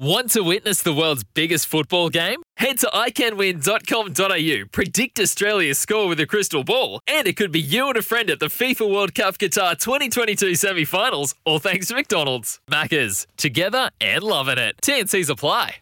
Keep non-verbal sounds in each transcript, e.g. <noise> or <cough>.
Want to witness the world's biggest football game? Head to iCanWin.com.au, predict Australia's score with a crystal ball, and it could be you and a friend at the FIFA World Cup Qatar 2022 semi finals, all thanks to McDonald's. Maccas, together and loving it. TNC's apply.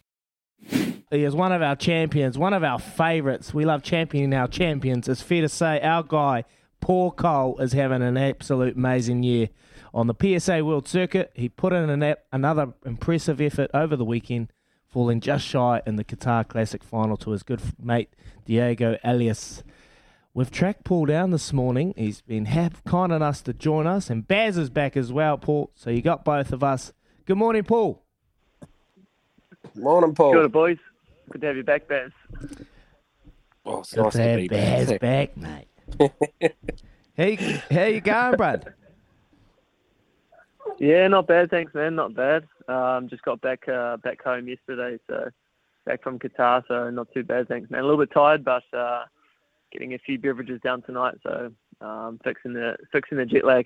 He is one of our champions, one of our favourites. We love championing our champions. It's fair to say our guy, Paul Coll, is having an absolute amazing year. On the PSA World Circuit, he put in an another impressive effort over the weekend, falling just shy in the Qatar Classic final to his good mate Diego Elias. We've tracked Paul down this morning. He's been hap- kind enough to join us, and Baz is back as well, Paul. So you got both of us. Good morning, Paul. Morning, Paul. Good, boys. Good to have you back, Baz. Oh, it's Good nice to to have be Baz back. back, mate. <laughs> hey, how you going, Brad? Yeah, not bad, thanks, man. Not bad. Um, just got back uh, back home yesterday, so back from Qatar, so not too bad, thanks, man. A little bit tired, but uh, getting a few beverages down tonight, so um, fixing the fixing the jet lag.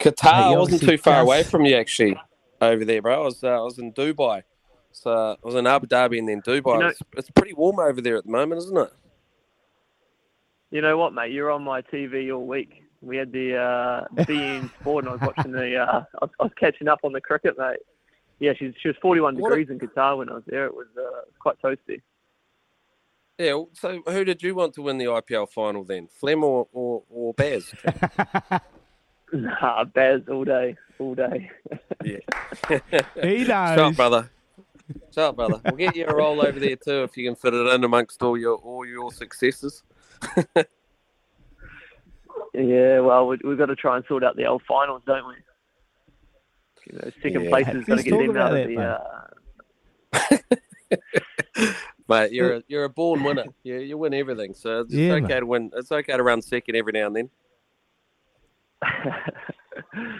Qatar Hey, wasn't too far away from you, actually, over there, bro. I was, uh, I was in Dubai. So I was in Abu Dhabi and then Dubai. You know- it's, it's pretty warm over there at the moment, isn't it? You know what, mate? You're on my TV all week. We had the uh, beIN Sport, and I was watching the. Uh, I, was, I was catching up on the cricket, mate. Yeah, she's, she was 41 What a- degrees in Qatar when I was there. It was uh, quite toasty. Yeah. So who did you want to win the IPL final then? Flem or, or, or Baz? <laughs> Nah, Baz all day, all day. yeah. <laughs> He Shut knows. up, brother. Shut up, brother. We'll get you a roll over there too if you can fit it in amongst all your all your successes. <laughs> Yeah, well, we, we've got to try and sort out the old finals, don't we? You know, second Yeah. place is going to get talk them about out of that, the. mate. Uh, <laughs> Mate, you're a, <laughs> you're a born winner. You you win everything, so it's Yeah, okay mate. to win. It's okay to run second every now and then. <laughs>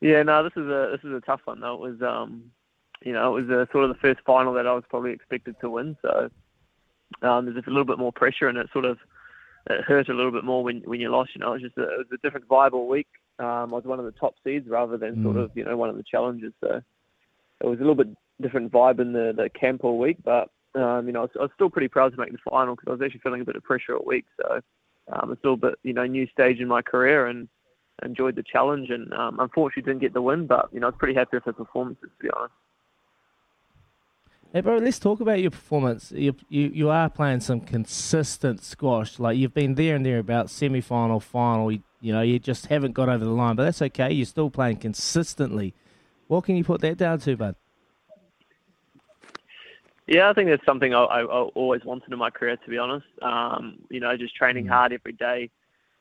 yeah, no, this is a this is a tough one though. It was um, you know, it was a, sort of the first final that I was probably expected to win. So um, there's just a little bit more pressure, and it sort of it hurt a little bit more when when you lost. You know, it was just a, it was a different vibe all week. Um, I was one of the top seeds rather than sort Mm. of you know one of the challengers. So it was a little bit different vibe in the the camp all week, but um, you know, I was, I was still pretty proud to make the final because I was actually feeling a bit of pressure all week. So um, it's a bit, you know, new stage in my career and enjoyed the challenge. And um, unfortunately, didn't get the win, but you know, I was pretty happy with the performances to be honest. Hey, bro, let's talk about your performance. You, you you are playing some consistent squash. Like you've been there and there about semi final, final. You, you know, you just haven't got over the line, but that's okay. You're still playing consistently. What can you put that down to, bud? Yeah, I think that's something I, I, I always wanted in my career, to be honest. Um, you know, just training hard every day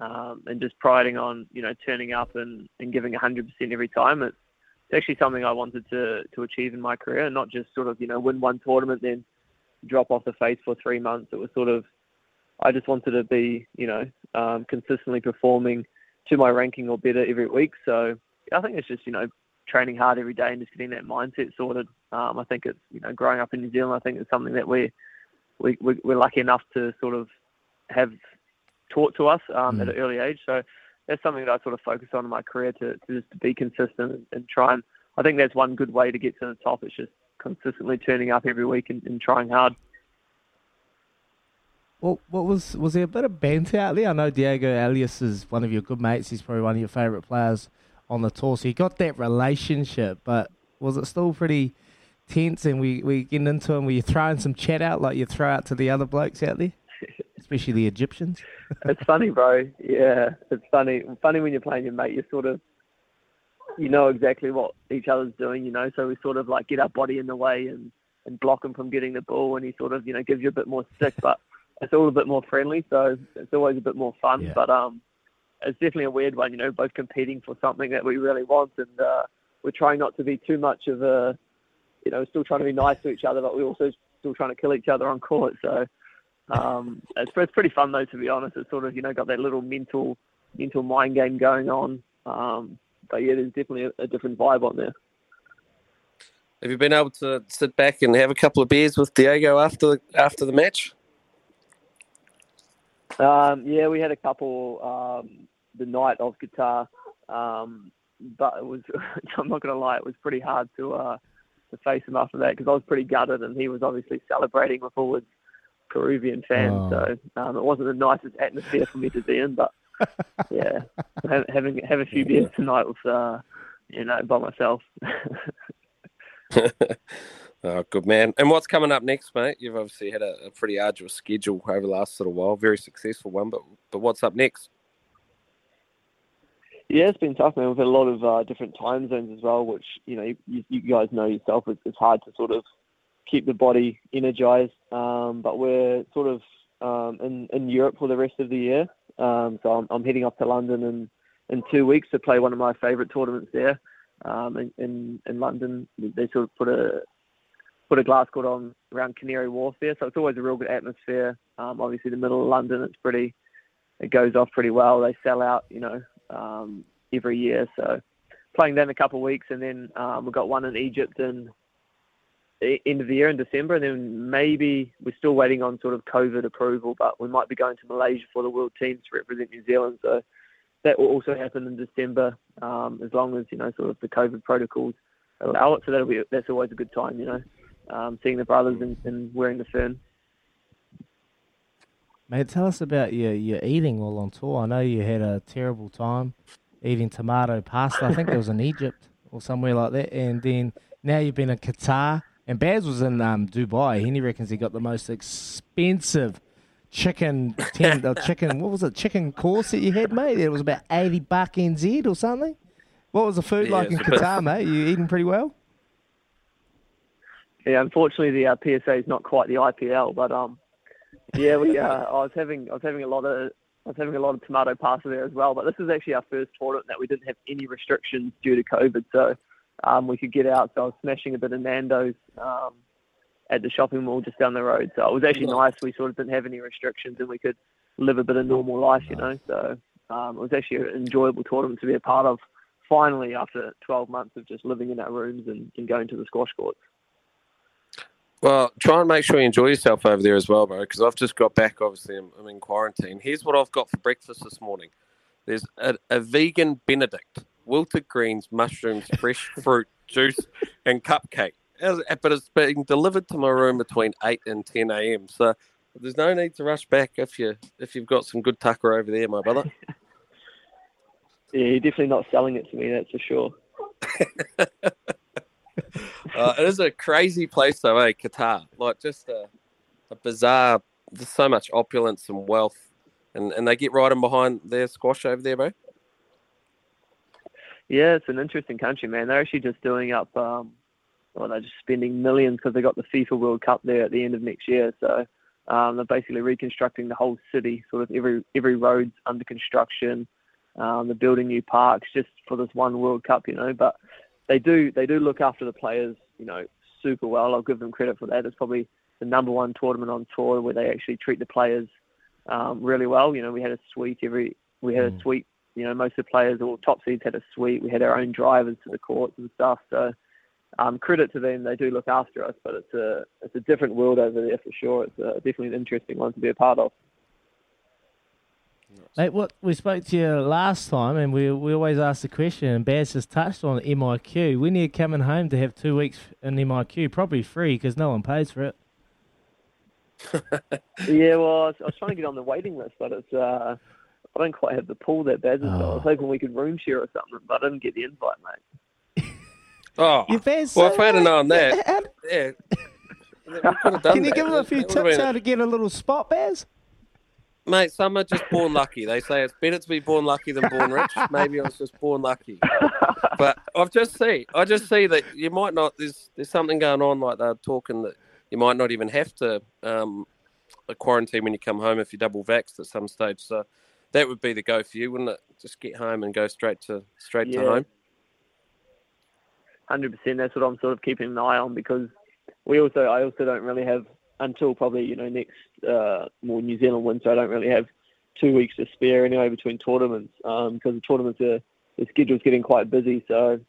um, and just priding on, you know, turning up and, and giving 100% every time. It's, it's actually something I wanted to, to achieve in my career and not just sort of, you know, win one tournament, then drop off the face for three months. It was sort of, I just wanted to be, you know, um, consistently performing to my ranking or better every week. So I think it's just, you know, training hard every day and just getting that mindset sorted. Um, I think it's you know growing up in New Zealand. I think it's something that we we we- we're lucky enough to sort of have taught to us um, at an early age. So that's something that I sort of focus on in my career to, to just be consistent and try and I think that's one good way to get to the top. It's just consistently turning up every week and, and trying hard. Well, what was was there a bit of banter out there? I know Diego Elias is one of your good mates. He's probably one of your favourite players on the tour. So you got that relationship, but was it still pretty tense? And we we getting into him? Were you throwing some chat out like you throw out to the other blokes out there, especially the Egyptians? <laughs> it's funny, bro. Yeah, it's funny. Funny when you're playing your mate. You sort of you know exactly what each other's doing. You know, so we sort of like get our body in the way and and block him from getting the ball, and he sort of you know gives you a bit more stick, but it's all a bit more friendly, so it's always a bit more fun. Yeah. But um, it's definitely a weird one, you know, both competing for something that we really want, and uh, we're trying not to be too much of a, you know, still trying to be nice to each other, but we're also still trying to kill each other on court. So um, it's, it's pretty fun though, to be honest. It's sort of you know got that little mental mental mind game going on. Um, but yeah, there's definitely a, a different vibe on there. Have you been able to sit back and have a couple of beers with Diego after after the match? Um, yeah, we had a couple um, the night of Qatar, um, but it was <laughs> I'm not gonna lie, it was pretty hard to uh, to face him after that because I was pretty gutted and he was obviously celebrating with all his Peruvian fans, Oh. so um, it wasn't the nicest atmosphere for me to be in. But <laughs> yeah, ha- having have a few beers tonight with uh, you know by myself. <laughs> oh, good man. And what's coming up next, mate? You've obviously had a, a pretty arduous schedule over the last little while, very successful one. But but what's up next? Yeah, it's been tough, man. We've had a lot of uh, different time zones as well, which you know you, you guys know yourself. It's, it's hard to sort of keep the body energized. Um, but we're sort of um, in in Europe for the rest of the year. Um, so I'm, I'm heading up to London in in two weeks to play one of my favourite tournaments there. Um, in, in in London, they sort of put a put a glass court on around Canary Wharf there, so it's always a real good atmosphere. Um, obviously, the middle of London, it's pretty it goes off pretty well. They sell out, you know, um, every year. So playing in a couple of weeks, and then we've got one in Egypt the end of the year in December, and then maybe we're still waiting on sort of COVID approval, but we might be going to Malaysia for the World Teams to represent New Zealand. So that will also happen in December, um, as long as you know sort of the COVID protocols allow it. So that'll be that's always a good time, you know, um, seeing the brothers and, and wearing the fern. Mate, tell us about your, your eating while on tour. I know you had a terrible time eating tomato pasta. I think it was in <laughs> Egypt or somewhere like that. And then now you've been in Qatar. And Baz was in um, Dubai. He reckons he got the most expensive chicken, <laughs> ten, uh, chicken, what was it, chicken course that you had, mate? It was about 80 buck NZ or something. What was the food Yeah, like in it's a Qatar, mate? You eating pretty well? Yeah, unfortunately the uh, PSA is not quite the IPL, but um, yeah, we uh, <laughs> I was having I was having a lot of I was having a lot of tomato pasta there as well. But this is actually our first tournament that we didn't have any restrictions due to COVID, so um, we could get out. So I was smashing a bit of Nando's um, at the shopping mall just down the road. So it was actually nice. We sort of didn't have any restrictions and we could live a bit of normal life, you know. So um, it was actually an enjoyable tournament to be a part of. Finally, after 12 months of just living in our rooms and, and going to the squash courts. Well, try and make sure you enjoy yourself over there as well, bro. Because I've just got back. Obviously, I'm, I'm in quarantine. Here's what I've got for breakfast this morning. There's a, a vegan Benedict, wilted greens, mushrooms, fresh <laughs> fruit, juice, and cupcake. But it's being delivered to my room between eight and ten a.m. So there's no need to rush back if you if you've got some good tucker over there, my brother. <laughs> Yeah, you're definitely not selling it to me, that's for sure. <laughs> Uh, it is a crazy place, though, eh? Qatar, like just a, a bizarre. There's so much opulence and wealth, and and they get right in behind their squash over there, bro. Yeah, it's an interesting country, man. They're actually just doing up, um, well, they're just spending millions because they got the FIFA World Cup there at the end of next year. So um, they're basically reconstructing the whole city. Sort of every every road's under construction. Um, they're building new parks just for this one World Cup, you know. But they do they do look after the players, you know, super well. I'll give them credit for that. It's probably the number one tournament on tour where they actually treat the players um, really well. You know, we had a suite every we had a suite you know, most of the players or top seeds had a suite. We had our own drivers to the courts and stuff. So um, credit to them, they do look after us. But it's a it's a different world over there for sure. It's a, definitely an interesting one to be a part of. Mate, what we spoke to you last time, and we we always ask the question, and Baz just touched on MIQ. When are you coming home to have two weeks in MIQ? Probably free because no one pays for it. <laughs> yeah, well, I was, I was, trying to get on the waiting list, but it's uh, I don't quite have the pool that bad. So I was Oh. hoping we could room share or something, but I didn't get the invite, mate. <laughs> Oh, You Baz, well, if I had mate, known that, <laughs> yeah. we could <laughs> Can you that. give him a few tips been- how to get a little spot, Baz? Mate, some are just born lucky. They say it's better to be born lucky than born rich. Maybe I was just born lucky. But I've just see, I just see that you might not. There's there's something going on like they're talking that you might not even have to um, a quarantine when you come home if you're double vaxxed at some stage. So that would be the go for you, wouldn't it? Just get home and go straight to straight Yeah. to home. hundred percent. That's what I'm sort of keeping an eye on because we also I also don't really have until probably you know next uh, more New Zealand winter. I don't really have two weeks to spare anyway between tournaments um, because the tournaments are the schedule's getting quite busy. So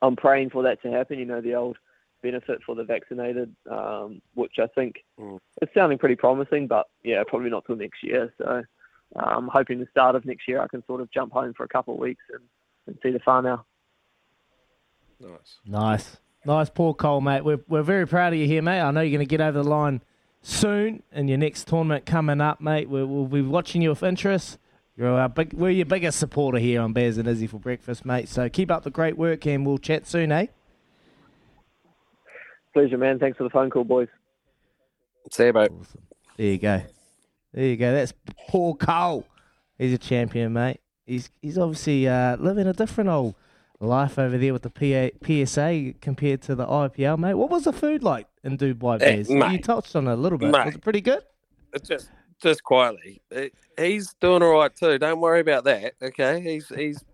I'm praying for that to happen. You know the old benefit for the vaccinated, um, which I think Mm. it's sounding pretty promising. But yeah, probably not till next year. So I'm hoping the start of next year I can sort of jump home for a couple of weeks and, and see the whānau. Nice. Nice. Nice, Paul Coll, mate. We're, we're very proud of you here, mate. I know you're going to get over the line soon in your next tournament coming up, mate. We'll, we'll be watching you with interest. You're our big, we're your biggest supporter here on Bears and Izzy for breakfast, mate. So keep up the great work and we'll chat soon, eh? Pleasure, man. Thanks for the phone call, boys. See you, mate. There you go. There you go. That's Paul Coll. He's a champion, mate. He's he's obviously uh, living a different old life over there with the PA, PSA compared to the IPL, mate. What was the food like in Dubai, Eh, Bears? you touched on it a little bit. Mate. Was it pretty good? It's just just quietly. He's doing all right too. Don't worry about that. Okay, he's he's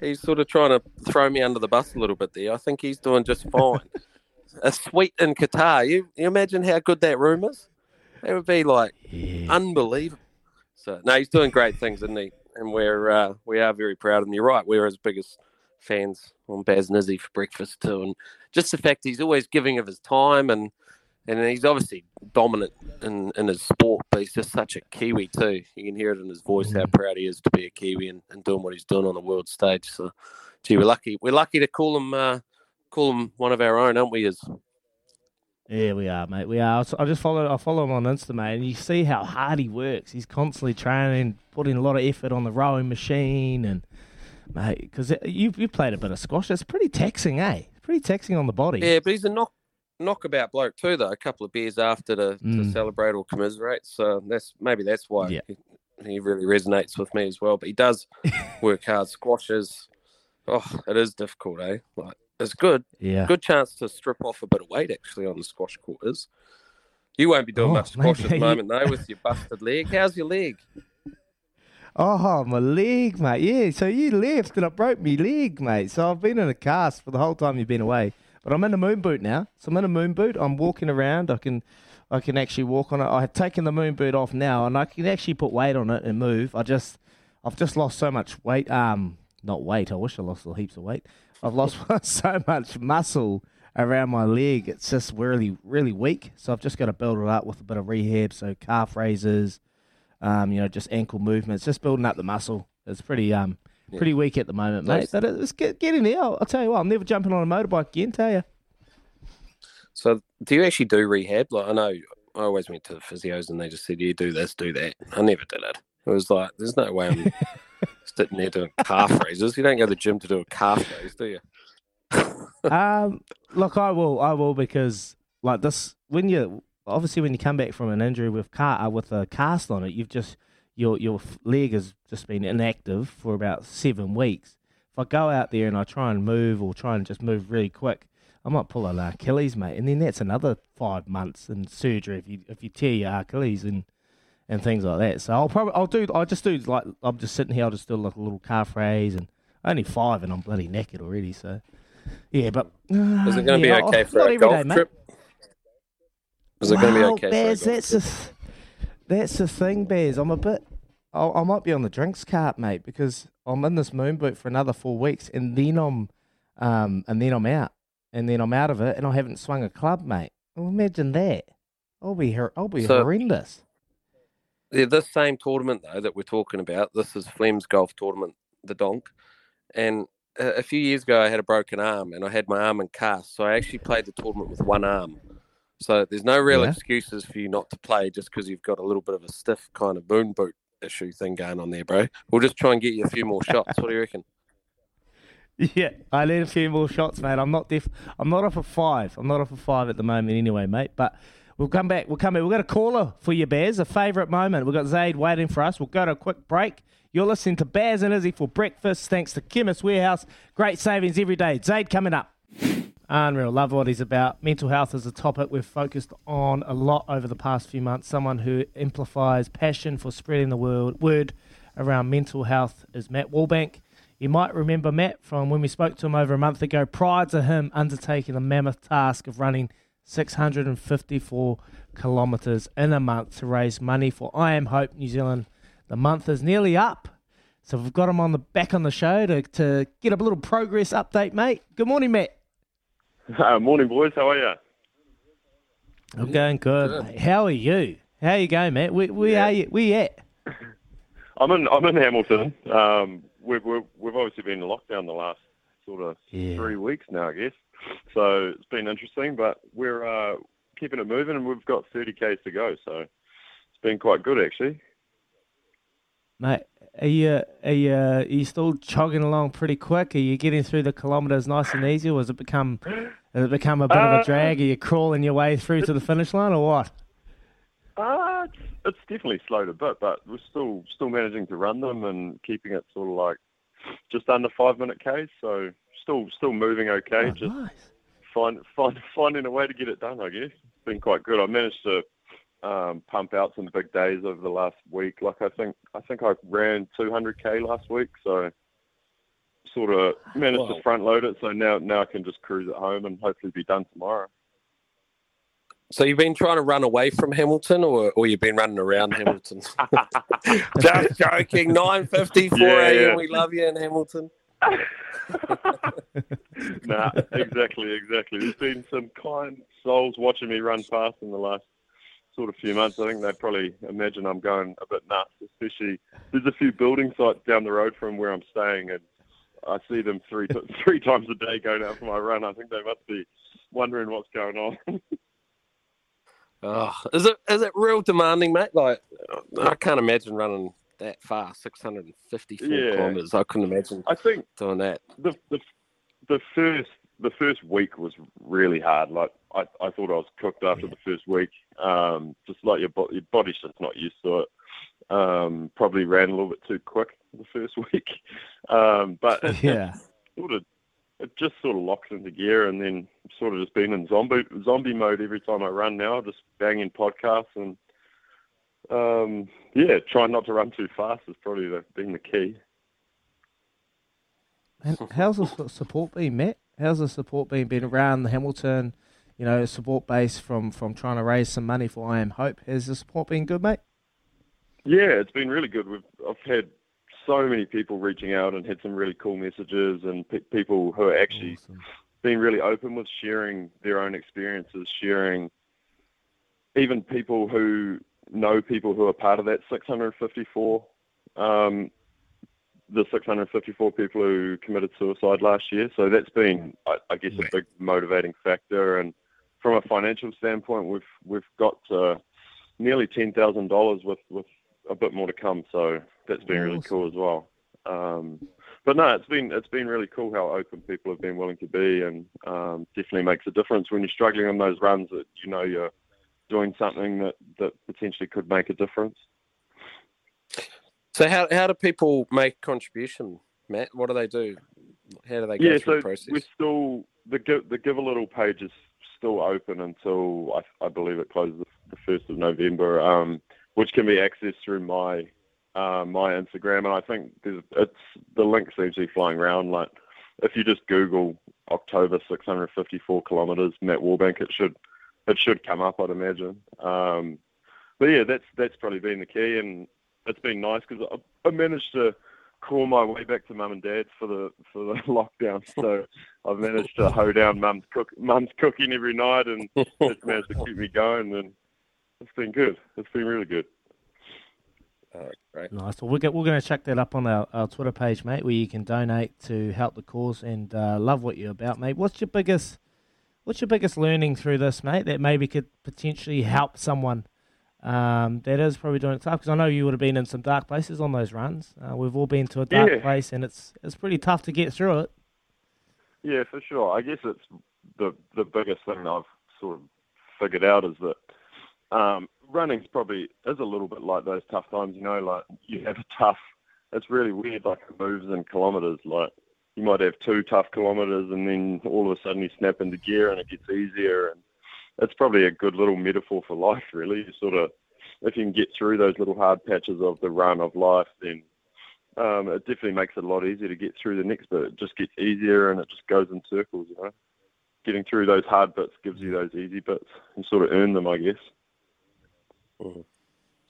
he's sort of trying to throw me under the bus a little bit there. I think he's doing just fine. <laughs> a suite in Qatar. You you imagine how good that room is? It would be like unbelievable. So no, he's doing great things, isn't he? And we're uh, we are very proud of him. You're right. We're his biggest fans on Baz and Izzy for breakfast too, and just the fact he's always giving of his time and and he's obviously dominant in, in his sport, but he's just such a Kiwi too. You can hear it in his voice how proud he is to be a Kiwi and, and doing what he's doing on the world stage. So, gee, we're lucky. We're lucky to call him uh, call him one of our own, aren't we? Is Yeah, we are, mate. We are. I just follow. I follow him on Insta, mate, and you see how hard he works. He's constantly training, putting a lot of effort on the rowing machine, and mate, because you you played a bit of squash. It's pretty taxing, eh? Pretty taxing on the body. yeah, but he's a knock knockabout bloke too, though. A couple of beers after to, to Mm. celebrate or commiserate. So that's maybe that's why Yeah. he, he really resonates with me as well. But he does <laughs> work hard. Squashes, oh, it is difficult, eh? Like it's good. Yeah. Good chance to strip off a bit of weight actually on the squash court is. You won't be doing Oh, much squash at the moment though with your busted leg. How's your leg? Oh, my leg, mate. Yeah, so you left and it broke my leg, mate. So I've been in a cast for the whole time you've been away. But I'm in a moon boot now. So I'm in a moon boot. I'm walking around. I can I can actually walk on it. I have taken the moon boot off now and I can actually put weight on it and move. I just I've just lost so much weight. Um not weight. I wish I lost heaps of weight. I've lost <laughs> so much muscle around my leg. It's just really, really weak. So I've just got to build it up with a bit of rehab. So calf raises, um, you know, just ankle movements, just building up the muscle. It's pretty um pretty weak at the moment, mate. Nice. But it's get, getting there. I'll, I'll tell you what, I'm never jumping on a motorbike again. Tell you. So do you actually do rehab? Like I know I always went to the physios and they just said, You do this, do that. I never did it. It was like there's no way I'm <laughs> sitting there doing calf <laughs> raises. You don't go to the gym to do a calf raise, do you? <laughs> um, look, I will, I will, because like this, when you obviously when you come back from an injury with car uh, with a cast on it, you've just your your leg has just been inactive for about seven weeks. If I go out there and I try and move or try and just move really quick, I might pull an Achilles, mate, and then that's another five months in surgery if you if you tear your Achilles and and things like that. So I'll probably I'll do I'll just do like I'm just sitting here. I'll just do like a little calf raise and only five and I'm bloody naked already. So yeah, but uh, Is it going to yeah, be okay I'll- for a golf day, mate. trip? Is it going to be Well, okay Bears, for a golf that's the that's the thing, Bears. I'm a bit. I, I might be on the drinks cart, mate, because I'm in this moon boot for another four weeks, and then I'm, um, and then I'm out, and then I'm out of it, and I haven't swung a club, mate. Well, imagine that. I'll be I'll be So- horrendous. Yeah, this same tournament though that we're talking about, this is Flem's golf tournament, the Donk, and a, few years ago I had a broken arm and I had my arm in cast, so I actually played the tournament with one arm. So there's no real Yeah. excuses for you not to play just because you've got a little bit of a stiff kind of moon boot issue thing going on there, bro. We'll just try and get you a few more shots. What do you reckon? <laughs> Yeah, I need a few more shots, mate. I'm not diff- I'm not off a five. I'm not off a five at the moment, anyway, mate. But we'll come back. We'll come back. We've got a caller for you, Bears. A favourite moment. We've got Zaid waiting for us. We'll go to a quick break. You're listening to Bears and Izzy for breakfast. Thanks to Chemist Warehouse. Great savings every day. Zaid coming up. Unreal. Love what he's about. Mental health is a topic we've focused on a lot over the past few months. Someone who amplifies passion for spreading the word, word around mental health is Matt Walbank. You might remember Matt from when we spoke to him over a month ago, prior to him undertaking the mammoth task of running 654 kilometres in a month to raise money for I Am Hope New Zealand. The month is nearly up. So we've got him on the back on the show to, to get a little progress update, mate. Good morning, Matt. <laughs> Uh, morning, boys. How are you? I'm going good. mate. How are you? How are you going, Matt? We we are you? We at? <laughs> I'm in. I'm in Hamilton. Um, we've, we've we've obviously been in lockdown the last sort of Yeah. three weeks now, I guess. So it's been interesting, but we're uh, keeping it moving, and we've got 30 k's to go. So it's been quite good, actually. Mate, are you are you, uh, are you still chugging along pretty quick? Are you getting through the kilometres nice and easy, or has it become has it become a bit of Uh, a drag? Are you crawling your way through to the finish line, or what? Uh, it's, it's definitely slowed a bit, but we're still still managing to run them and keeping it sort of like just under five minute k's. So still still moving okay. Oh, just nice. find find <laughs> finding a way to get it done. I guess it's been quite good. I managed to um, pump out some big days over the last week. Like I think I think I ran 200k last week, so sort of managed Wow. to front load it. So now now I can just cruise at home and hopefully be done tomorrow. So you've been trying to run away from Hamilton, or, or you've been running around <laughs> Hamilton? <laughs> Just joking. Nine fifty four Yeah, a.m. yeah. We love you in Hamilton. <laughs> nah, exactly, exactly. There's been some kind souls watching me run past in the last sort of few months. I think they probably imagine I'm going a bit nuts, especially there's a few building sites down the road from where I'm staying, and I see them three <laughs> three times a day going out for my run. I think they must be wondering what's going on. <laughs> Oh, is it is it real demanding, mate? Like I can't imagine running that fast, six hundred and fifty four Yeah. kilometers. I couldn't imagine I think doing that. the the the first the first week was really hard. Like I, I thought I was cooked after the first week. Um, just like your bo- your body's just not used to it. Um, probably ran a little bit too quick the first <laughs> week. Um, but <laughs> it Yeah. sort of it just sort of locks into gear, and then sort of just been in zombie zombie mode every time I run now. Just banging podcasts and um, yeah, trying not to run too fast is probably the, been the key. And how's the support been, Matt? How's the support been? Been around the Hamilton, you know, support base from from trying to raise some money for I Am Hope. Has the support been good, mate? Yeah, it's been really good. We've I've had so many people reaching out and had some really cool messages and pe- people who are actually Awesome. being really open with sharing their own experiences, sharing even people who know people who are part of that 654, um, the 654 people who committed suicide last year. So that's been, I, I guess, a big motivating factor. And from a financial standpoint, we've we've got uh, nearly ten thousand dollars with with a bit more to come. So that's been really cool as well. Um, but no, it's been it's been really cool how open people have been willing to be, and um, definitely makes a difference when you're struggling on those runs. That you know you're doing something that that potentially could make a difference. So how how do people make contribution, Matt? What do they do? How do they go yeah, through so the process? we're still the give, the give a little page is still open until I, I believe it closes the first of November, um, which can be accessed through my uh, my Instagram, and I think it's the link seems to be flying around. Like if you just Google October 654 kilometers, Matt Walbank, it should it should come up, I'd imagine. Um, but yeah, that's that's probably been the key, and it's been nice because I, I managed to crawl my way back to mum and dad's for the for the <laughs> lockdown. So I've managed to hoe down mum's cook mum's cooking every night, and it's managed to keep me going, and it's been good. It's been really good. Great. Nice. Well, we're, go- we're going to chuck that up on our, our Twitter page, mate, where you can donate to help the cause. And uh, love what you're about, mate. What's your biggest, what's your biggest learning through this, mate? That maybe could potentially help someone um, that is probably doing it tough. Because I know you would have been in some dark places on those runs. Uh, we've all been to a dark Yeah. place, and it's it's pretty tough to get through it. Yeah, for sure. I guess it's the the biggest thing I've sort of figured out is that um, running's probably is a little bit like those tough times. You know, like you have a tough. It's really weird. Like it moves in kilometres. Like you might have two tough kilometres, and then all of a sudden you snap into gear, and it gets easier. And it's probably a good little metaphor for life, really. You sort of, if you can get through those little hard patches of the run of life, then um, it definitely makes it a lot easier to get through the next bit. It just gets easier and it just goes in circles, you know. Getting through those hard bits gives you those easy bits and sort of earn them, I guess.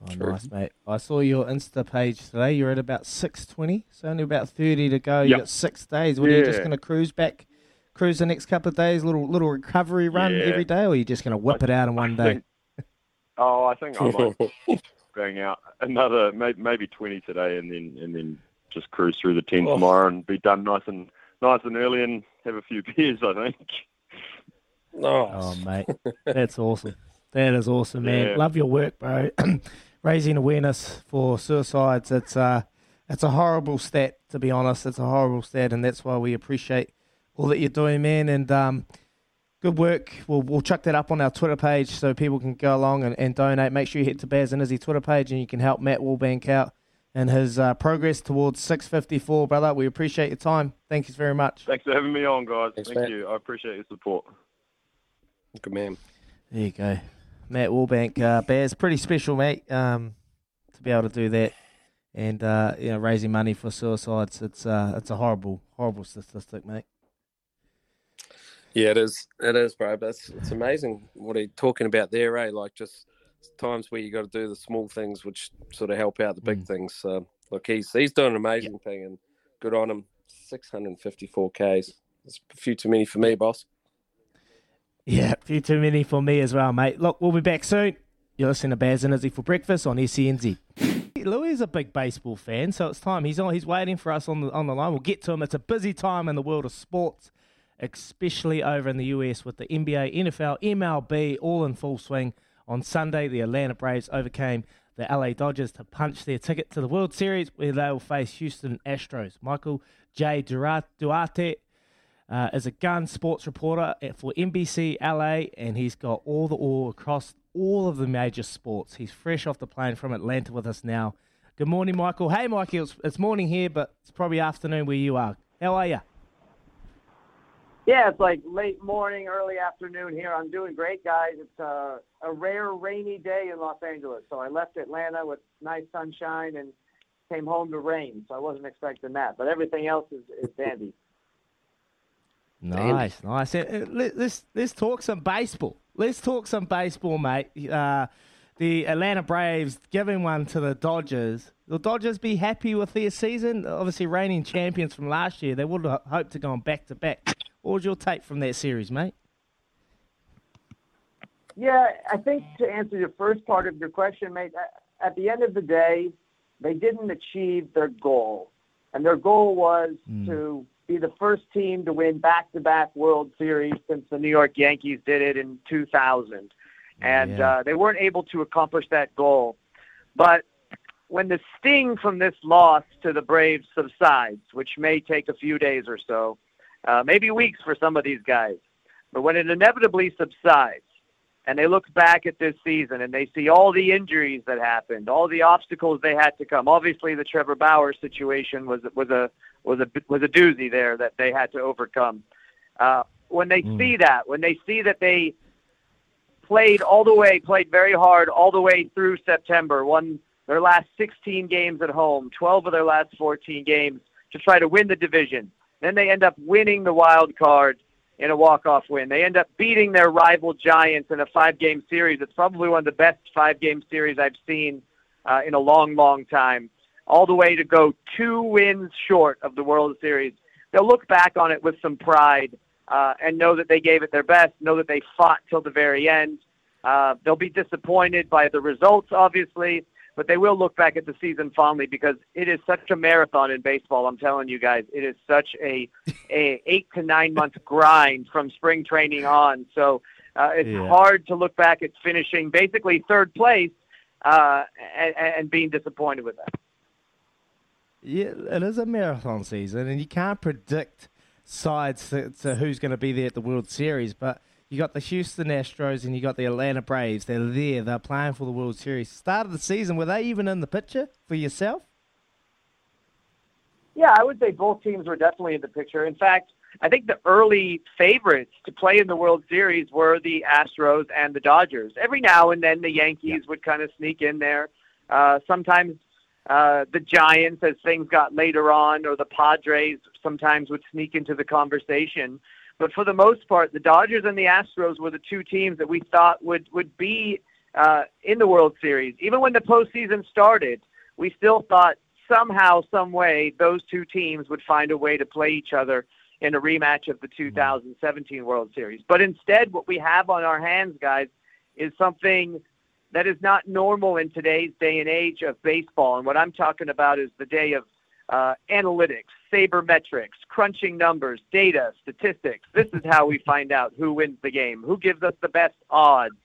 Oh, True. nice, mate. I saw your Insta page today. You're at about 620, so only about 30 to go. You Yep. got six days. What are you just going to cruise back, cruise the next couple of days, little little recovery run Yeah. every day, or are you just going to whip it out in one I day? think- <laughs> oh, I think I might <laughs> bang out another maybe, maybe 20 today and then and then just cruise through the 10 Oh. tomorrow and be done nice and nice and early and have a few <laughs> beers, I think. Nice. Oh, mate, that's awesome. That is awesome, man. Yeah. Love your work, bro. <clears throat> Raising awareness for suicides. It's uh, it's a horrible stat, to be honest. It's a horrible stat, and that's why we appreciate all that you're doing, man. And um, good work. We'll we'll chuck that up on our Twitter page so people can go along and, and donate. Make sure you hit to Baz and Izzy Twitter page, and you can help Matt Walbank out in his uh, progress towards 654, brother. We appreciate your time. Thank you very much. Thanks for having me on, guys. Thanks, Thank Matt. you. I appreciate your support. Good man. There you go. Matt Walbank, uh, Bears, pretty special, mate, um, to be able to do that. And, uh, you know, raising money for suicides, it's, uh, it's a horrible, horrible statistic, mate. Yeah, it is. It is, bro. But it's, it's amazing what he's talking about there, eh? Like just times where you got to do the small things, which sort of help out the big Mm. things. So, look, he's he's doing an amazing thing, and good on him. Six hundred fifty-four k's. It's a few too many for me, boss. Yeah, a few too many for me as well, mate. Look, we'll be back soon. You're listening to Baz and Izzy for breakfast on SENZ. Louis is a big baseball fan, so it's time. He's on. He's waiting for us on the on the line. We'll get to him. It's a busy time in the world of sports, especially over in the US with the NBA, NFL, MLB all in full swing. On Sunday, the Atlanta Braves overcame the LA Dodgers to punch their ticket to the World Series, where they will face Houston Astros. Michael J. Duarte Duarte uh, is a gun sports reporter at- for NBC LA, and he's got all the all across all of the major sports. He's fresh off the plane from Atlanta with us now. Good morning, Michael. Hey, Michael. It's, it's morning here, but it's probably afternoon where you are. How are you? Yeah, it's like late morning, early afternoon here. I'm doing great, guys. It's uh, a rare rainy day in Los Angeles. So I left Atlanta with nice sunshine and came home to rain. So I wasn't expecting that. But everything else is, is <laughs> dandy. Nice, nice. Let, us let's talk some baseball. Let's talk some baseball, mate. Uh, the Atlanta Braves giving one to the Dodgers. Will Dodgers be happy with their season? Obviously, reigning champions from last year. They would have hoped to go on back to back. What was your take from that series, mate? Yeah, I think to answer your first part of your question, mate, at the end of the day, they didn't achieve their goal. And their goal was to be the first team to win back to back World Series since the New York Yankees did it in 2000. And Yeah. uh, they weren't able to accomplish that goal. But when the sting from this loss to the Braves subsides, which may take a few days or so, uh, maybe weeks for some of these guys, but when it inevitably subsides, and they look back at this season and they see all the injuries that happened, all the obstacles they had to come. Obviously, the Trevor Bauer situation was was a was a was a doozy there that they had to overcome. Uh, when they see that, when they see that they played all the way, played very hard all the way through September, won their last 16 games at home, 12 of their last 14 games to try to win the division. Then they end up winning the wild card in a walk-off win. They end up beating their rival Giants in a five-game series. It's probably one of the best five-game series I've seen uh, in a long, long time. All the way to go two wins short of the World Series. They'll look back on it with some pride uh, and know that they gave it their best. Know that they fought till the very end. Uh, they'll be disappointed by the results, obviously, but they will look back at the season fondly because it is such a marathon in baseball. I'm telling you guys, it is such a a eight to nine month grind from spring training on. So uh, it's Yeah. hard to look back at finishing basically third place uh, and, and being disappointed with that. Yeah, it is a marathon season, and you can't predict sides to, to who's going to be there at the World Series. But you got the Houston Astros and you got the Atlanta Braves. They're there. They're playing for the World Series. Start of the season, were they even in the picture for yourself? Yeah, I would say both teams were definitely in the picture. In fact, I think the early favorites to play in the World Series were the Astros and the Dodgers. Every now and then the Yankees would kind of sneak in there. Uh, sometimes uh, the Giants, as things got later on, or the Padres sometimes would sneak into the conversation. But for the most part, the Dodgers and the Astros were the two teams that we thought would would be uh, in the World Series. Even when the postseason started, we still thought somehow, some way, those two teams would find a way to play each other in a rematch of the 2017 World Series. But instead, what we have on our hands, guys, is something that is not normal in today's day and age of baseball. And what I'm talking about is the day of uh, analytics, sabermetrics, crunching numbers, data, statistics. This is how we find out who wins the game, who gives us the best odds,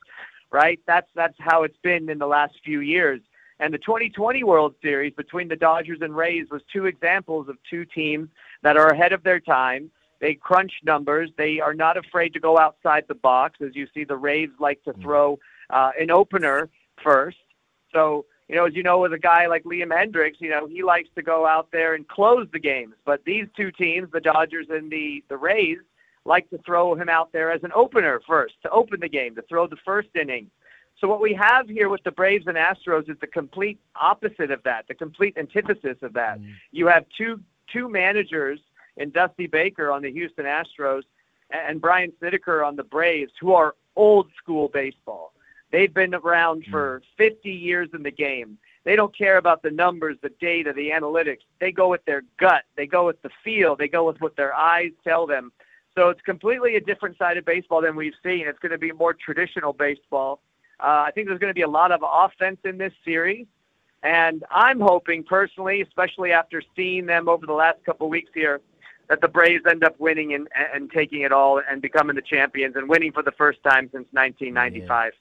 right? That's that's how it's been in the last few years. And the 2020 World Series between the Dodgers and Rays was two examples of two teams that are ahead of their time. They crunch numbers. They are not afraid to go outside the box. As you see, the Rays like to throw uh, an opener first. So, you know, as you know, with a guy like Liam Hendriks, you know, he likes to go out there and close the games. But these two teams, the Dodgers and the, the Rays, like to throw him out there as an opener first, to open the game, to throw the first inning. So what we have here with the Braves and Astros is the complete opposite of that, the complete antithesis of that. Mm-hmm. You have two two managers in Dusty Baker on the Houston Astros and Brian Snitker on the Braves who are old school baseball. They've been around for 50 years in the game. They don't care about the numbers, the data, the analytics. They go with their gut. They go with the feel. They go with what their eyes tell them. So it's completely a different side of baseball than we've seen. It's going to be more traditional baseball. Uh, I think there's going to be a lot of offense in this series. And I'm hoping personally, especially after seeing them over the last couple of weeks here, that the Braves end up winning and, and taking it all and becoming the champions and winning for the first time since 1995.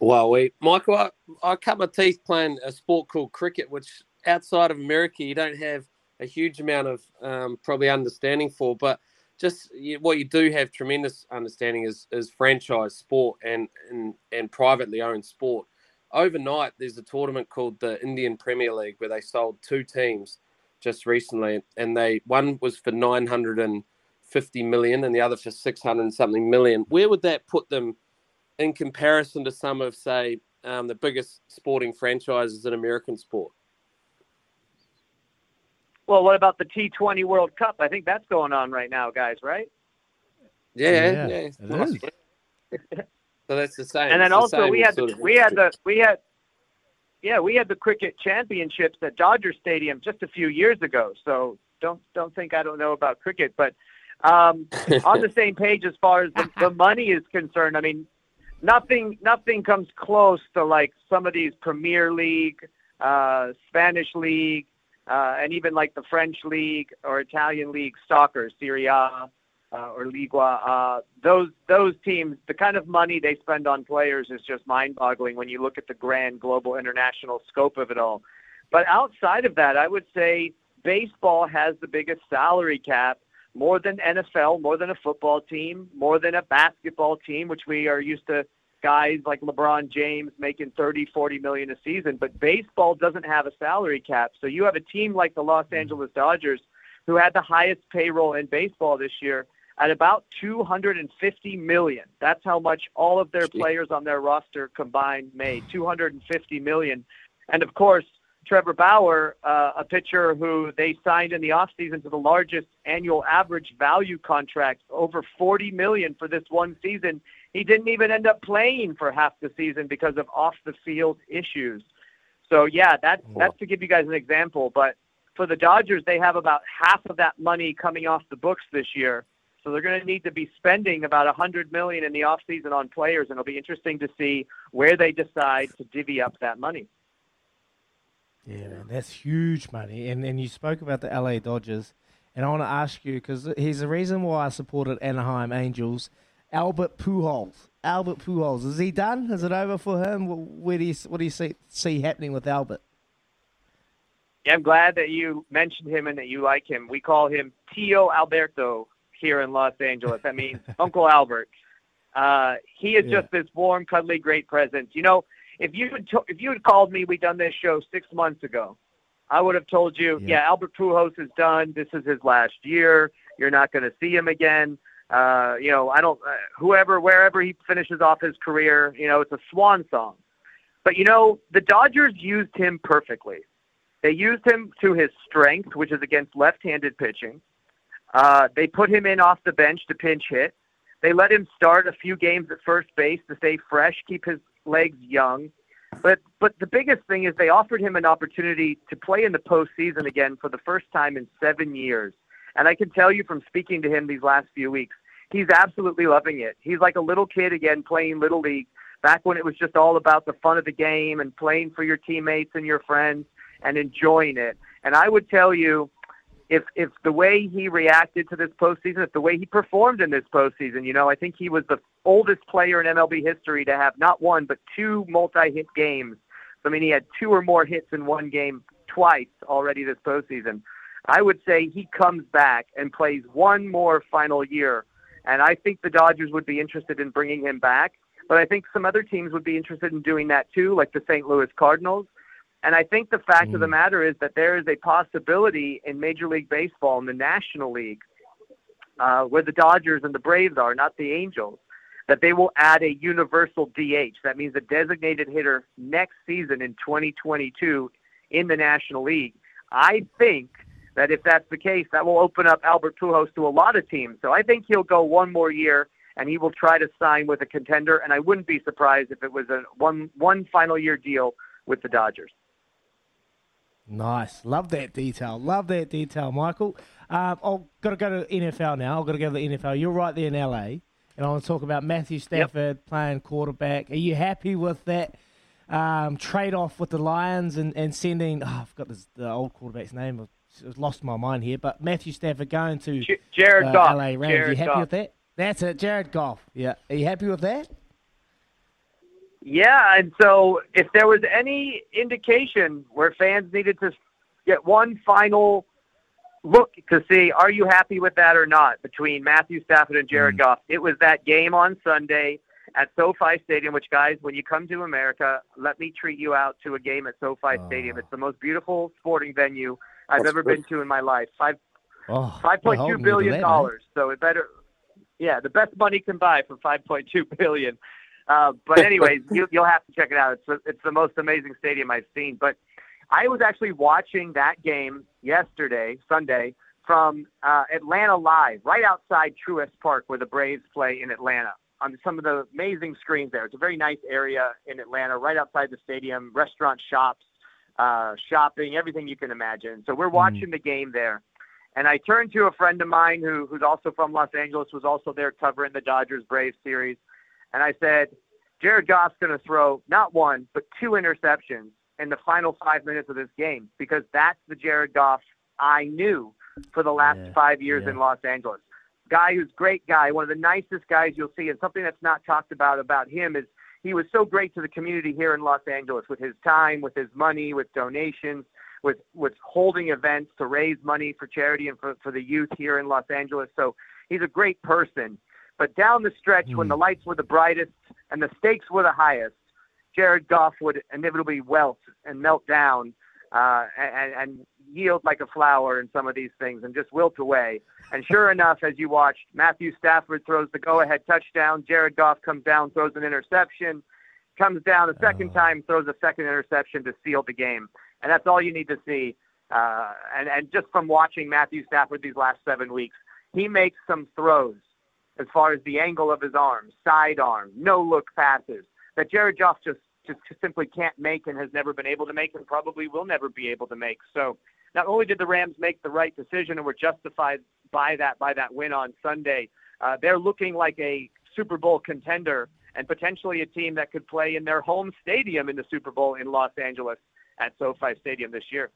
Well, we, Michael, I, I cut my teeth playing a sport called cricket, which outside of America you don't have a huge amount of um, probably understanding for, but just what you do have tremendous understanding is, is franchise sport and, and and privately owned sport. Overnight, there's a tournament called the Indian Premier League where they sold two teams just recently, and they one was for 950 million and the other for 600 and something million. Where would that put them in comparison to some of, say, um, the biggest sporting franchises in American sport? Well, what about the T20 World Cup? I think that's going on right now, guys, right? Yeah, Yeah, yeah. it <laughs> So that's the same. and then it's the also same we had the, we had the we had yeah we had the cricket championships at Dodger Stadium just a few years ago. So don't don't think I don't know about cricket, but um, <laughs> on the same page as far as the, the money is concerned. I mean, nothing nothing comes close to like some of these Premier League, uh, Spanish League, uh, and even like the French League or Italian League soccer, Serie A uh, or Ligua. Uh, those those teams, the kind of money they spend on players is just mind-boggling when you look at the grand global international scope of it all. But outside of that, I would say baseball has the biggest salary cap, more than NFL, more than a football team, more than a basketball team, which we are used to guys like LeBron James making 30, 40 million a season. But baseball doesn't have a salary cap. So you have a team like the Los mm-hmm. Angeles Dodgers who had the highest payroll in baseball this year at about 250 million. That's how much all of their players on their roster combined made, 250 million. And of course, Trevor Bauer, uh, a pitcher who they signed in the offseason to the largest annual average value contract, over 40 million for this one season. He didn't even end up playing for half the season because of off the field issues. So yeah, that's that's to give you guys an example. But for the Dodgers, they have about half of that money coming off the books this year. So they're going to need to be spending about hundred million in the offseason on players, and it'll be interesting to see where they decide to divvy up that money. Yeah, man, that's huge money. And and you spoke about the LA Dodgers, and I want to ask you because here's the reason why I supported Anaheim Angels. Albert Pujols. Albert Pujols. Is he done? Is it over for him? Where do you what do you see see happening with Albert? Yeah, I'm glad that you mentioned him and that you like him. We call him Tio Alberto here in Los Angeles. That means <laughs> Uncle Albert. Uh, he is yeah. just this warm, cuddly, great presence. You know, if you had to- if you had called me, we done this show six months ago, I would have told you, yeah, yeah Albert Pujols is done. This is his last year. You're not going to see him again. Uh, you know, I don't. Uh, whoever, wherever he finishes off his career, you know, it's a swan song. But you know, the Dodgers used him perfectly. They used him to his strength, which is against left-handed pitching. Uh, they put him in off the bench to pinch hit. They let him start a few games at first base to stay fresh, keep his legs young. But but the biggest thing is they offered him an opportunity to play in the postseason again for the first time in seven years. And I can tell you from speaking to him these last few weeks, he's absolutely loving it. He's like a little kid again playing little league back when it was just all about the fun of the game and playing for your teammates and your friends and enjoying it. And I would tell you if if the way he reacted to this postseason, if the way he performed in this postseason, you know, I think he was the oldest player in MLB history to have not one but two multi-hit games. I mean, he had two or more hits in one game twice already this postseason. I would say he comes back and plays one more final year, and I think the Dodgers would be interested in bringing him back. But I think some other teams would be interested in doing that too, like the St. Louis Cardinals. And I think the fact mm. of the mm. matter is that there is a possibility in Major League Baseball, in the National League, uh, where the Dodgers and the Braves are, not the Angels, that they will add a universal DH. That means a designated hitter next season in 2022 in the National League. I think that if that's the case, that will open up Albert Pujols to a lot of teams. So I think he'll go one more year and he will try to sign with a contender. And I wouldn't be surprised if it was a one one final year deal with the Dodgers. Nice. Love that detail. Love that detail, Michael. Um, I've got to go to NFL now. I've got to go to the NFL. You're right there in LA. And I want to talk about Matthew Stafford yep. playing quarterback. Are you happy with that um, trade off with the Lions and, and sending, oh, I've got this, the old quarterback's name. I've lost my mind here. But Matthew Stafford going to Jared uh, Goff. LA Rams. Jared Are you happy Goff. with that? That's it, Jared Goff. Yeah. Are you happy with that? Yeah, and so if there was any indication where fans needed to get one final look to see are you happy with that or not between Matthew Stafford and Jared mm. Goff, it was that game on Sunday at SoFi Stadium. Which guys, when you come to America, let me treat you out to a game at SoFi oh. Stadium. It's the most beautiful sporting venue I've ever good. been to in my life. Five oh, five point two billion dollars. So it better. Yeah, the best money can buy for five point two billion. Uh, but <laughs> anyways, you, you'll have to check it out. It's the, it's the most amazing stadium I've seen. But I was actually watching that game yesterday, Sunday, from uh, Atlanta Live, right outside Truist Park, where the Braves play in Atlanta. On some of the amazing screens there. It's a very nice area in Atlanta, right outside the stadium. Restaurant, shops, uh, shopping, everything you can imagine. So we're hmm. watching mm. the game there. And I turned to a friend of mine who, who's also from Los Angeles, was also there covering the Dodgers Braves series and I said, Jared Goff's going to throw not one, but two interceptions in the final five minutes of this game because that's the Jared Goff I knew for the last yeah, five years yeah. in Los Angeles. Guy who's great guy, one of the nicest guys you'll see, and something that's not talked about about him is he was so great to the community here in Los Angeles with his time, with his money, with donations, with with holding events to raise money for charity and for, for the youth here in Los Angeles. So he's a great person. But down the stretch, mm. when the hmm. lights were the brightest and the stakes were the highest, Jared Goff would inevitably wilt and melt down uh, and, and yield like a flower in some of these things and just wilt away. And sure enough, as you watched, Matthew Stafford throws the go-ahead touchdown. Jared Goff comes down, throws an interception, comes down a second oh. time, throws a second interception to seal the game. And that's all you need to see. Uh, and, and just from watching Matthew Stafford these last seven weeks, he makes some throws as far as the angle of his arm, side arm, no look passes that Jared Goff just, just simply can't make and has never been able to make and probably will never be able to make. So not only did the Rams make the right decision and were justified by that by that win on Sunday. Uh, they're looking like a Super Bowl contender and potentially a team that could play in their home stadium in the Super Bowl in Los Angeles at SoFi Stadium this year.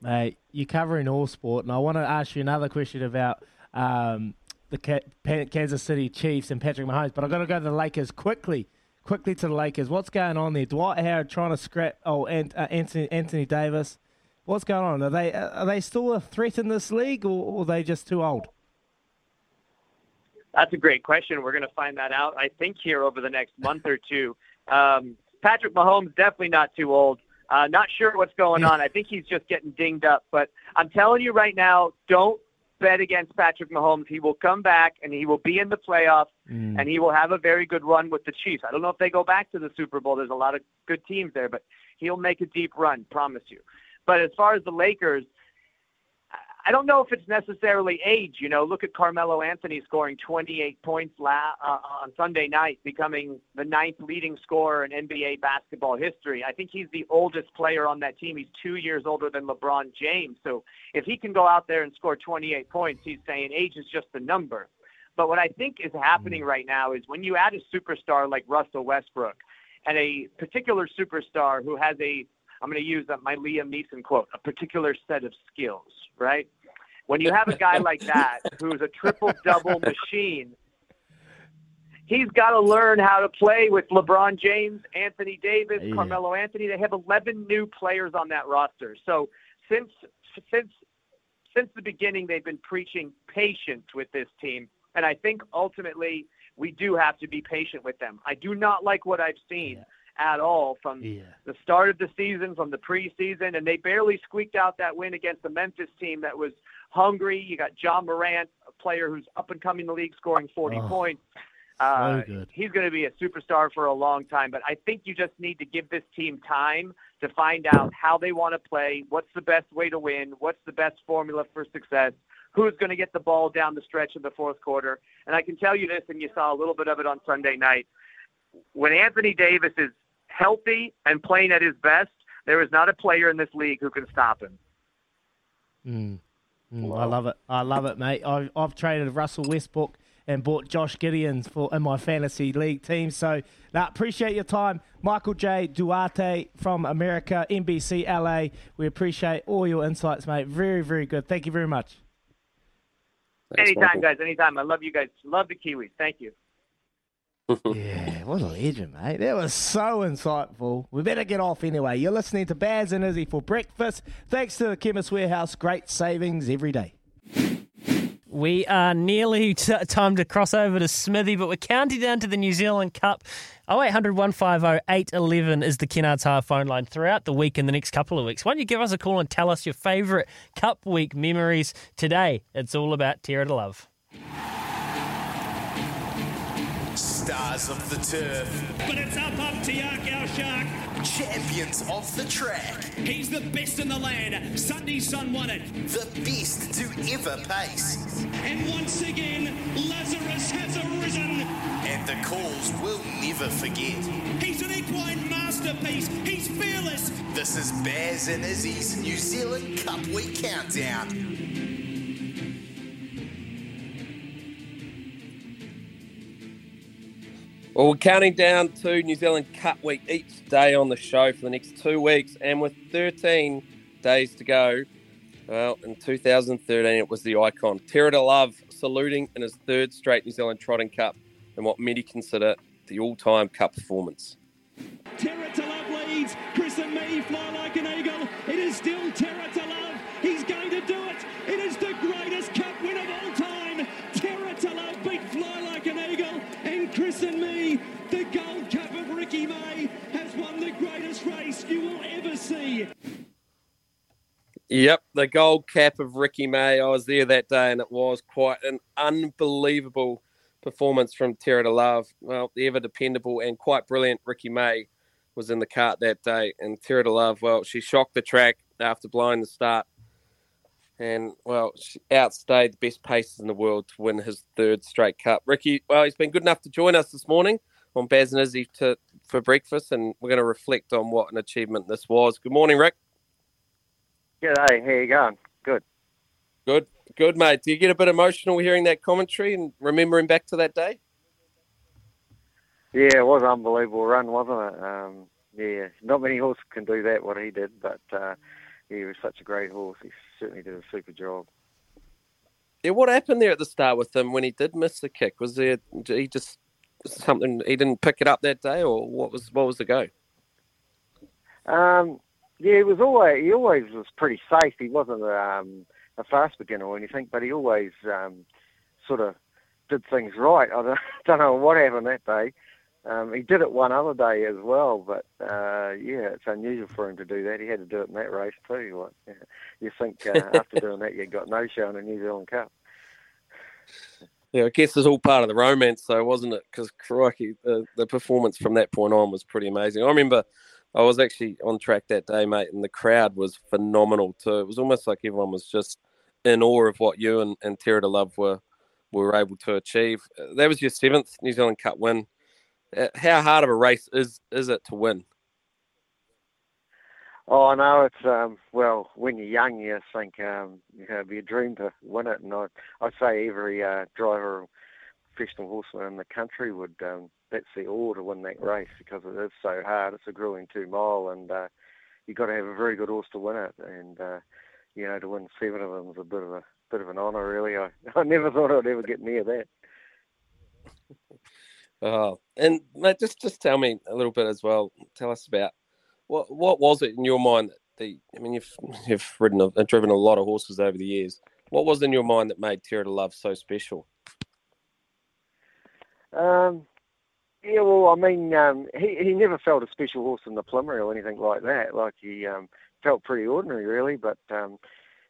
Mate, you're covering all sport, and I want to ask you another question about um, the Kansas City Chiefs and Patrick Mahomes, but I've got to go to the Lakers quickly. Quickly to the Lakers. What's going on there? Dwight Howard trying to scrap. Oh, and uh, Anthony Anthony Davis. What's going on? Are they are they still a threat in this league, or, or are they just too old? That's a great question. We're going to find that out, I think, here over the next month or two. Um, Patrick Mahomes definitely not too old. Uh, not sure what's going on. I think he's just getting dinged up. But I'm telling you right now, don't bet against Patrick Mahomes. He will come back and he will be in the playoffs mm. and he will have a very good run with the Chiefs. I don't know if they go back to the Super Bowl. There's a lot of good teams there, but he'll make a deep run, promise you. But as far as the Lakers, I don't know if it's necessarily age. You know, look at Carmelo Anthony scoring 28 points la- uh, on Sunday night, becoming the ninth leading scorer in NBA basketball history. I think he's the oldest player on that team. He's two years older than LeBron James. So if he can go out there and score 28 points, he's saying age is just a number. But what I think is happening right now is when you add a superstar like Russell Westbrook and a particular superstar who has a I'm going to use that my Liam Neeson quote, a particular set of skills, right? When you have a guy like that <laughs> who's a triple double machine, he's got to learn how to play with LeBron James, Anthony Davis, yeah. Carmelo Anthony. They have 11 new players on that roster. So since since since the beginning, they've been preaching patience with this team, and I think ultimately we do have to be patient with them. I do not like what I've seen. Yeah at all from yeah. the start of the season, from the preseason, and they barely squeaked out that win against the Memphis team that was hungry. You got Ja Morant, a player who's up and coming in the league, scoring 40 oh, points. Uh, so he's going to be a superstar for a long time, but I think you just need to give this team time to find out how they want to play, what's the best way to win, what's the best formula for success, who's going to get the ball down the stretch in the fourth quarter. And I can tell you this, and you saw a little bit of it on Sunday night. When Anthony Davis is healthy and playing at his best, there is not a player in this league who can stop him. Mm. Mm, I love it. I love it, mate. I've, I've traded Russell Westbrook and bought Josh Gideons for in my fantasy league team. So, now appreciate your time, Michael J. Duarte from America, NBC LA. We appreciate all your insights, mate. Very, very good. Thank you very much. Thanks, anytime, Michael. guys. Anytime. I love you guys. Love the Kiwis. Thank you yeah, what a legend, mate. That was so insightful. We better get off anyway. You're listening to Baz and Izzy for breakfast. Thanks to the Chemist Warehouse. Great savings every day. We are nearly t- time to cross over to Smithy, but we're counting down to the New Zealand Cup. 0800 150 811 is the Kennards phone line throughout the week and the next couple of weeks. Why don't you give us a call and tell us your favourite Cup week memories today? It's all about Terror to Love. Stars of the turf. But it's up up to Yak, our shark. Champions of the track. He's the best in the land. Sunday Sun won it. The best to ever pace. And once again, Lazarus has arisen. And the calls we'll never forget. He's an equine masterpiece. He's fearless. This is Baz and Izzy's New Zealand Cup Week Countdown. Well, we're counting down to New Zealand Cup Week each day on the show for the next two weeks. And with 13 days to go, well, in 2013, it was the icon, Terror to Love, saluting in his third straight New Zealand Trotting Cup and what many consider the all time Cup performance. Terror to Love leads. Christen Me fly like an eagle. It is still Terror to Love. He's going to do it. It is the greatest Cup win of all time. Terror to Love beat Fly like an eagle. Christen Me, the Gold Cup of Ricky May, has won the greatest race you will ever see. Yep, the gold cap of Ricky May. I was there that day, and it was quite an unbelievable performance from Terror to Love. Well, the ever dependable and quite brilliant Ricky May was in the cart that day, and Terror to Love. Well, she shocked the track after blowing the start and well, she outstayed the best paces in the world to win his third straight cup. Ricky, well, he's been good enough to join us this morning on Baz and Izzy to, for breakfast, and we're going to reflect on what an achievement this was. Good morning, Rick. G'day, how you going? Good. Good. Good, mate. Do you get a bit emotional hearing that commentary and remembering back to that day? Yeah, it was an unbelievable run, wasn't it? Um, yeah, not many horses can do that what he did, but uh, he was such a great horse. He certainly did a super job. Yeah, what happened there at the start with him when he did miss the kick? Was there he just something he didn't pick it up that day, or what was what was the go? Um, yeah, he was always he always was pretty safe. He wasn't um, a fast beginner or anything, but he always um, sort of did things right. I don't, <laughs> don't know what happened that day. Um, he did it one other day as well, but uh, yeah, it's unusual for him to do that. He had to do it in that race too. Yeah. You think uh, <laughs> after doing that, you got no show in the New Zealand Cup. Yeah, I guess it's all part of the romance, though, wasn't it? Because crikey, the, the performance from that point on was pretty amazing. I remember I was actually on track that day, mate, and the crowd was phenomenal too. It was almost like everyone was just in awe of what you and, and Terror to Love were were able to achieve. That was your seventh New Zealand Cup win. How hard of a race is is it to win? Oh, I know it's um, well when you're young, you think um, you know, it'd be a dream to win it, and I I'd say every uh, driver, professional horseman in the country would um, that's the all to win that race because it is so hard. It's a grueling two mile, and uh, you've got to have a very good horse to win it, and uh, you know to win seven of them is a bit of a bit of an honour, really. I <laughs> I never thought I'd ever get near that. Oh, and mate, just just tell me a little bit as well. Tell us about what what was it in your mind that the I mean you've <laughs> you've ridden a, driven a lot of horses over the years. What was in your mind that made Terror to Love so special? Um, yeah, well, I mean, um, he he never felt a special horse in the preliminary or anything like that. Like he um, felt pretty ordinary, really. But um,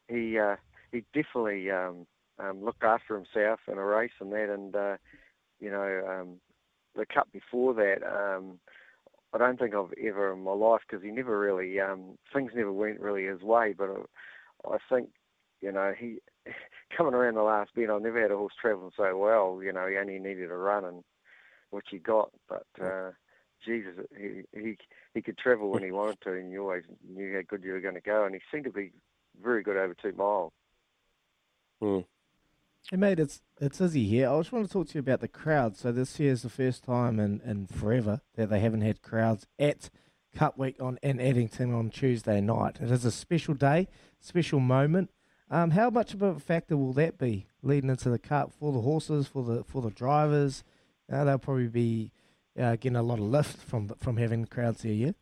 he uh, he definitely um, um, looked after himself in a race and that. And uh, you know, um, the cup before that, um, I don't think I've ever in my life because he never really um, things never went really his way. But I, I think you know he <laughs> coming around the last bend, I've never had a horse travelling so well. You know, he only needed a run and which he got, but uh, Jesus, he he he could travel when he <laughs> wanted to, and you always knew how good you were going to go, and he seemed to be very good over two miles. Hmm. Hey mate, it's it's Izzy here. I just want to talk to you about the crowd. So this year is the first time in, in forever that they haven't had crowds at Cup Week on in Addington on Tuesday night. It is a special day, special moment. Um, how much of a factor will that be leading into the Cup for the horses, for the for the drivers? Uh, they'll probably be uh, getting a lot of lift from from having crowds here. Yeah.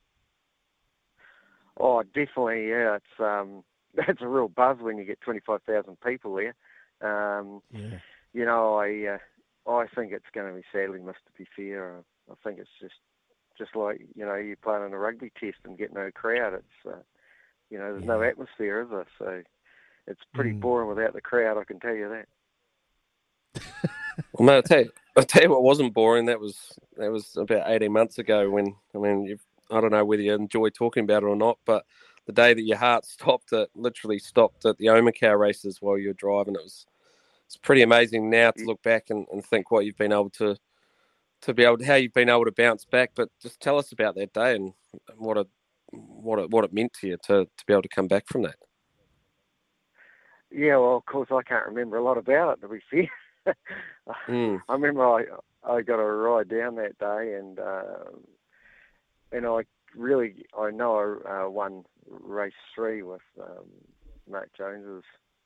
Oh, definitely. Yeah, it's um, <laughs> that's a real buzz when you get twenty five thousand people there. Um, yeah. You know, I uh, I think it's going to be sadly missed. To be fair, I think it's just just like you know you playing in a rugby test and get no crowd. It's uh, you know there's no atmosphere, is there? So it's pretty Mm. boring without the crowd. I can tell you that. Well, mate, I'll tell you, I'll tell you what wasn't boring. That was that was about eighteen months ago. When I mean, you've, I don't know whether you enjoy talking about it or not, but the day that your heart <laughs> stopped, it literally stopped at the Omakau races while you were driving. It was it's pretty amazing now to look back and, and think what you've been able to to be able to, how you've been able to bounce back. But just tell us about that day and what it what it what it meant to you to to be able to come back from that. Yeah, well, of course I can't remember a lot about it. To be fair, Mm. <laughs> I remember I I got a ride down that day, and uh, and I really I know I uh, won race three with um, Mark Jones's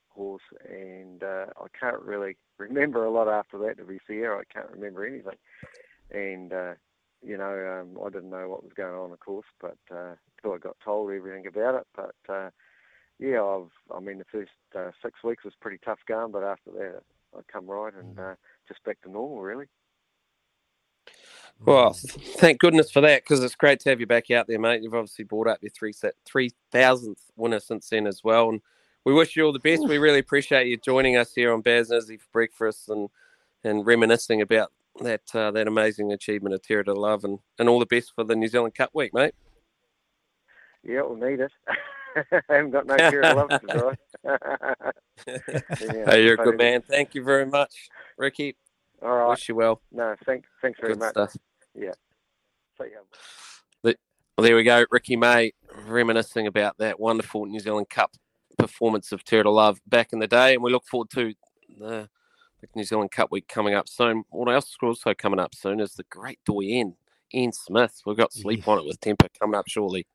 horse, and uh, I can't really remember a lot after that. To be fair, I can't remember anything, and uh, you know um, I didn't know what was going on, of course, but uh, till I got told everything about it. But uh, yeah, I've I mean the first uh, six weeks was pretty tough going, but after that I come right and uh, just back to normal really. Well, thank goodness for that because it's great to have you back out there, mate. You've obviously brought up your three set three thousandth winner since then as well, and we wish you all the best. We really appreciate you joining us here on Baz and Izzy for breakfast and and reminiscing about that uh, that amazing achievement of Terror to Love, and, and all the best for the New Zealand Cup week, mate. Yeah, we'll need it. <laughs> I haven't got no care of love to <laughs> drive. <laughs> Yeah, hey, you're a good man. Thank you very much, Ricky. All right. Wish you well. No, thanks, thanks very Good much. stuff. Yeah. See ya. The- Well, there we go, Ricky May reminiscing about that wonderful New Zealand Cup performance of Terror Love back in the day, and we look forward to the, the New Zealand Cup week coming up soon. What else is also coming up soon is the great Doyen, Ian Smith. We've got sleep on it with Temper coming up shortly.